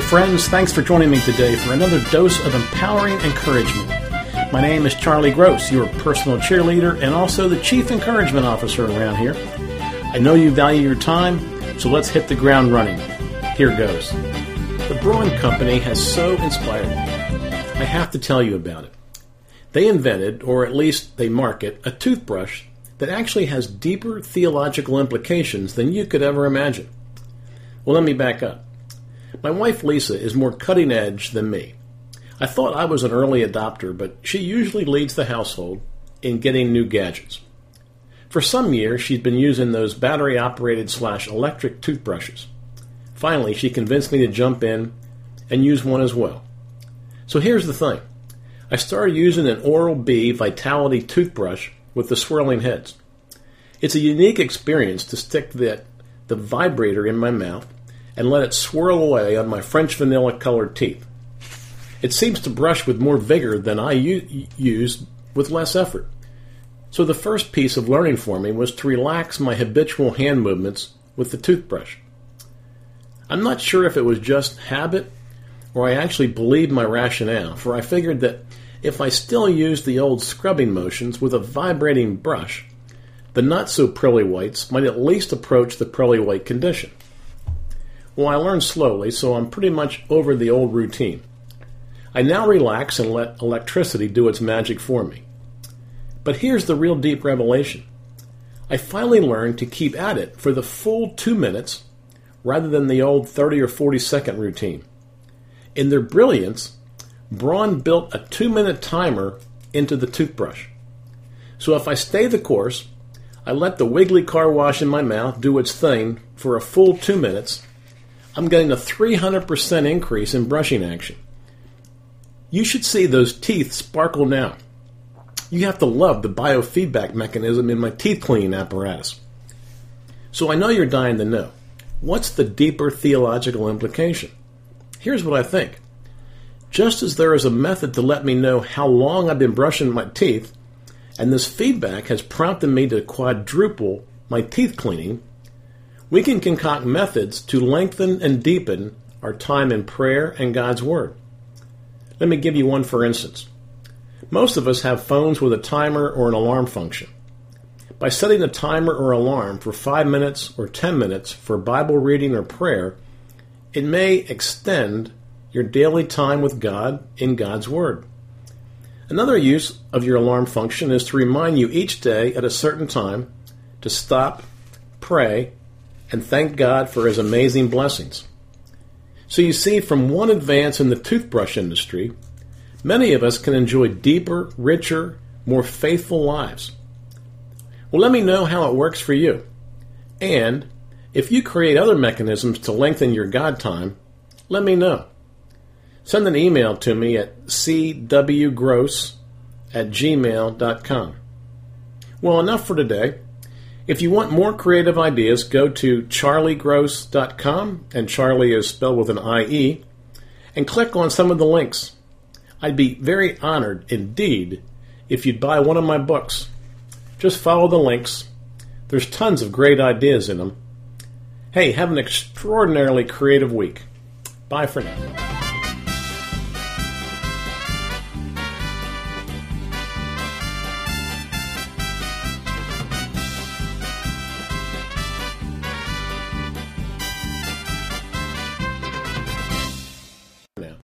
friends. Thanks for joining me today for another dose of empowering encouragement. My name is Charlie Gross, your personal cheerleader and also the Chief Encouragement Officer around here. I know you value your time, so let's hit the ground running. Here goes. The Braun Company has so inspired me. I have to tell you about it. They invented, or at least they market, a toothbrush that actually has deeper theological implications than you could ever imagine. Well, let me back up. My wife Lisa is more cutting edge than me. I thought I was an early adopter, but she usually leads the household in getting new gadgets. For some years, she's been using those battery operated slash electric toothbrushes. Finally, she convinced me to jump in and use one as well. So here's the thing I started using an Oral B Vitality toothbrush with the swirling heads. It's a unique experience to stick the, the vibrator in my mouth and let it swirl away on my French vanilla colored teeth. It seems to brush with more vigor than I u- use with less effort. So the first piece of learning for me was to relax my habitual hand movements with the toothbrush. I'm not sure if it was just habit or I actually believed my rationale, for I figured that if I still used the old scrubbing motions with a vibrating brush, the not so pearly whites might at least approach the pearly white condition. Well, I learned slowly, so I'm pretty much over the old routine. I now relax and let electricity do its magic for me. But here's the real deep revelation. I finally learned to keep at it for the full two minutes rather than the old 30 or 40 second routine. In their brilliance, Braun built a two minute timer into the toothbrush. So if I stay the course, I let the wiggly car wash in my mouth do its thing for a full two minutes, I'm getting a 300% increase in brushing action. You should see those teeth sparkle now. You have to love the biofeedback mechanism in my teeth cleaning apparatus. So I know you're dying to know. What's the deeper theological implication? Here's what I think. Just as there is a method to let me know how long I've been brushing my teeth, and this feedback has prompted me to quadruple my teeth cleaning, we can concoct methods to lengthen and deepen our time in prayer and God's Word. Let me give you one for instance. Most of us have phones with a timer or an alarm function. By setting a timer or alarm for 5 minutes or 10 minutes for Bible reading or prayer, it may extend your daily time with God in God's Word. Another use of your alarm function is to remind you each day at a certain time to stop, pray, and thank God for His amazing blessings. So you see, from one advance in the toothbrush industry, many of us can enjoy deeper, richer, more faithful lives. Well, let me know how it works for you. And if you create other mechanisms to lengthen your God time, let me know. Send an email to me at cwgross at gmail.com. Well, enough for today. If you want more creative ideas, go to charliegross.com, and Charlie is spelled with an IE, and click on some of the links. I'd be very honored indeed if you'd buy one of my books. Just follow the links. There's tons of great ideas in them. Hey, have an extraordinarily creative week. Bye for now.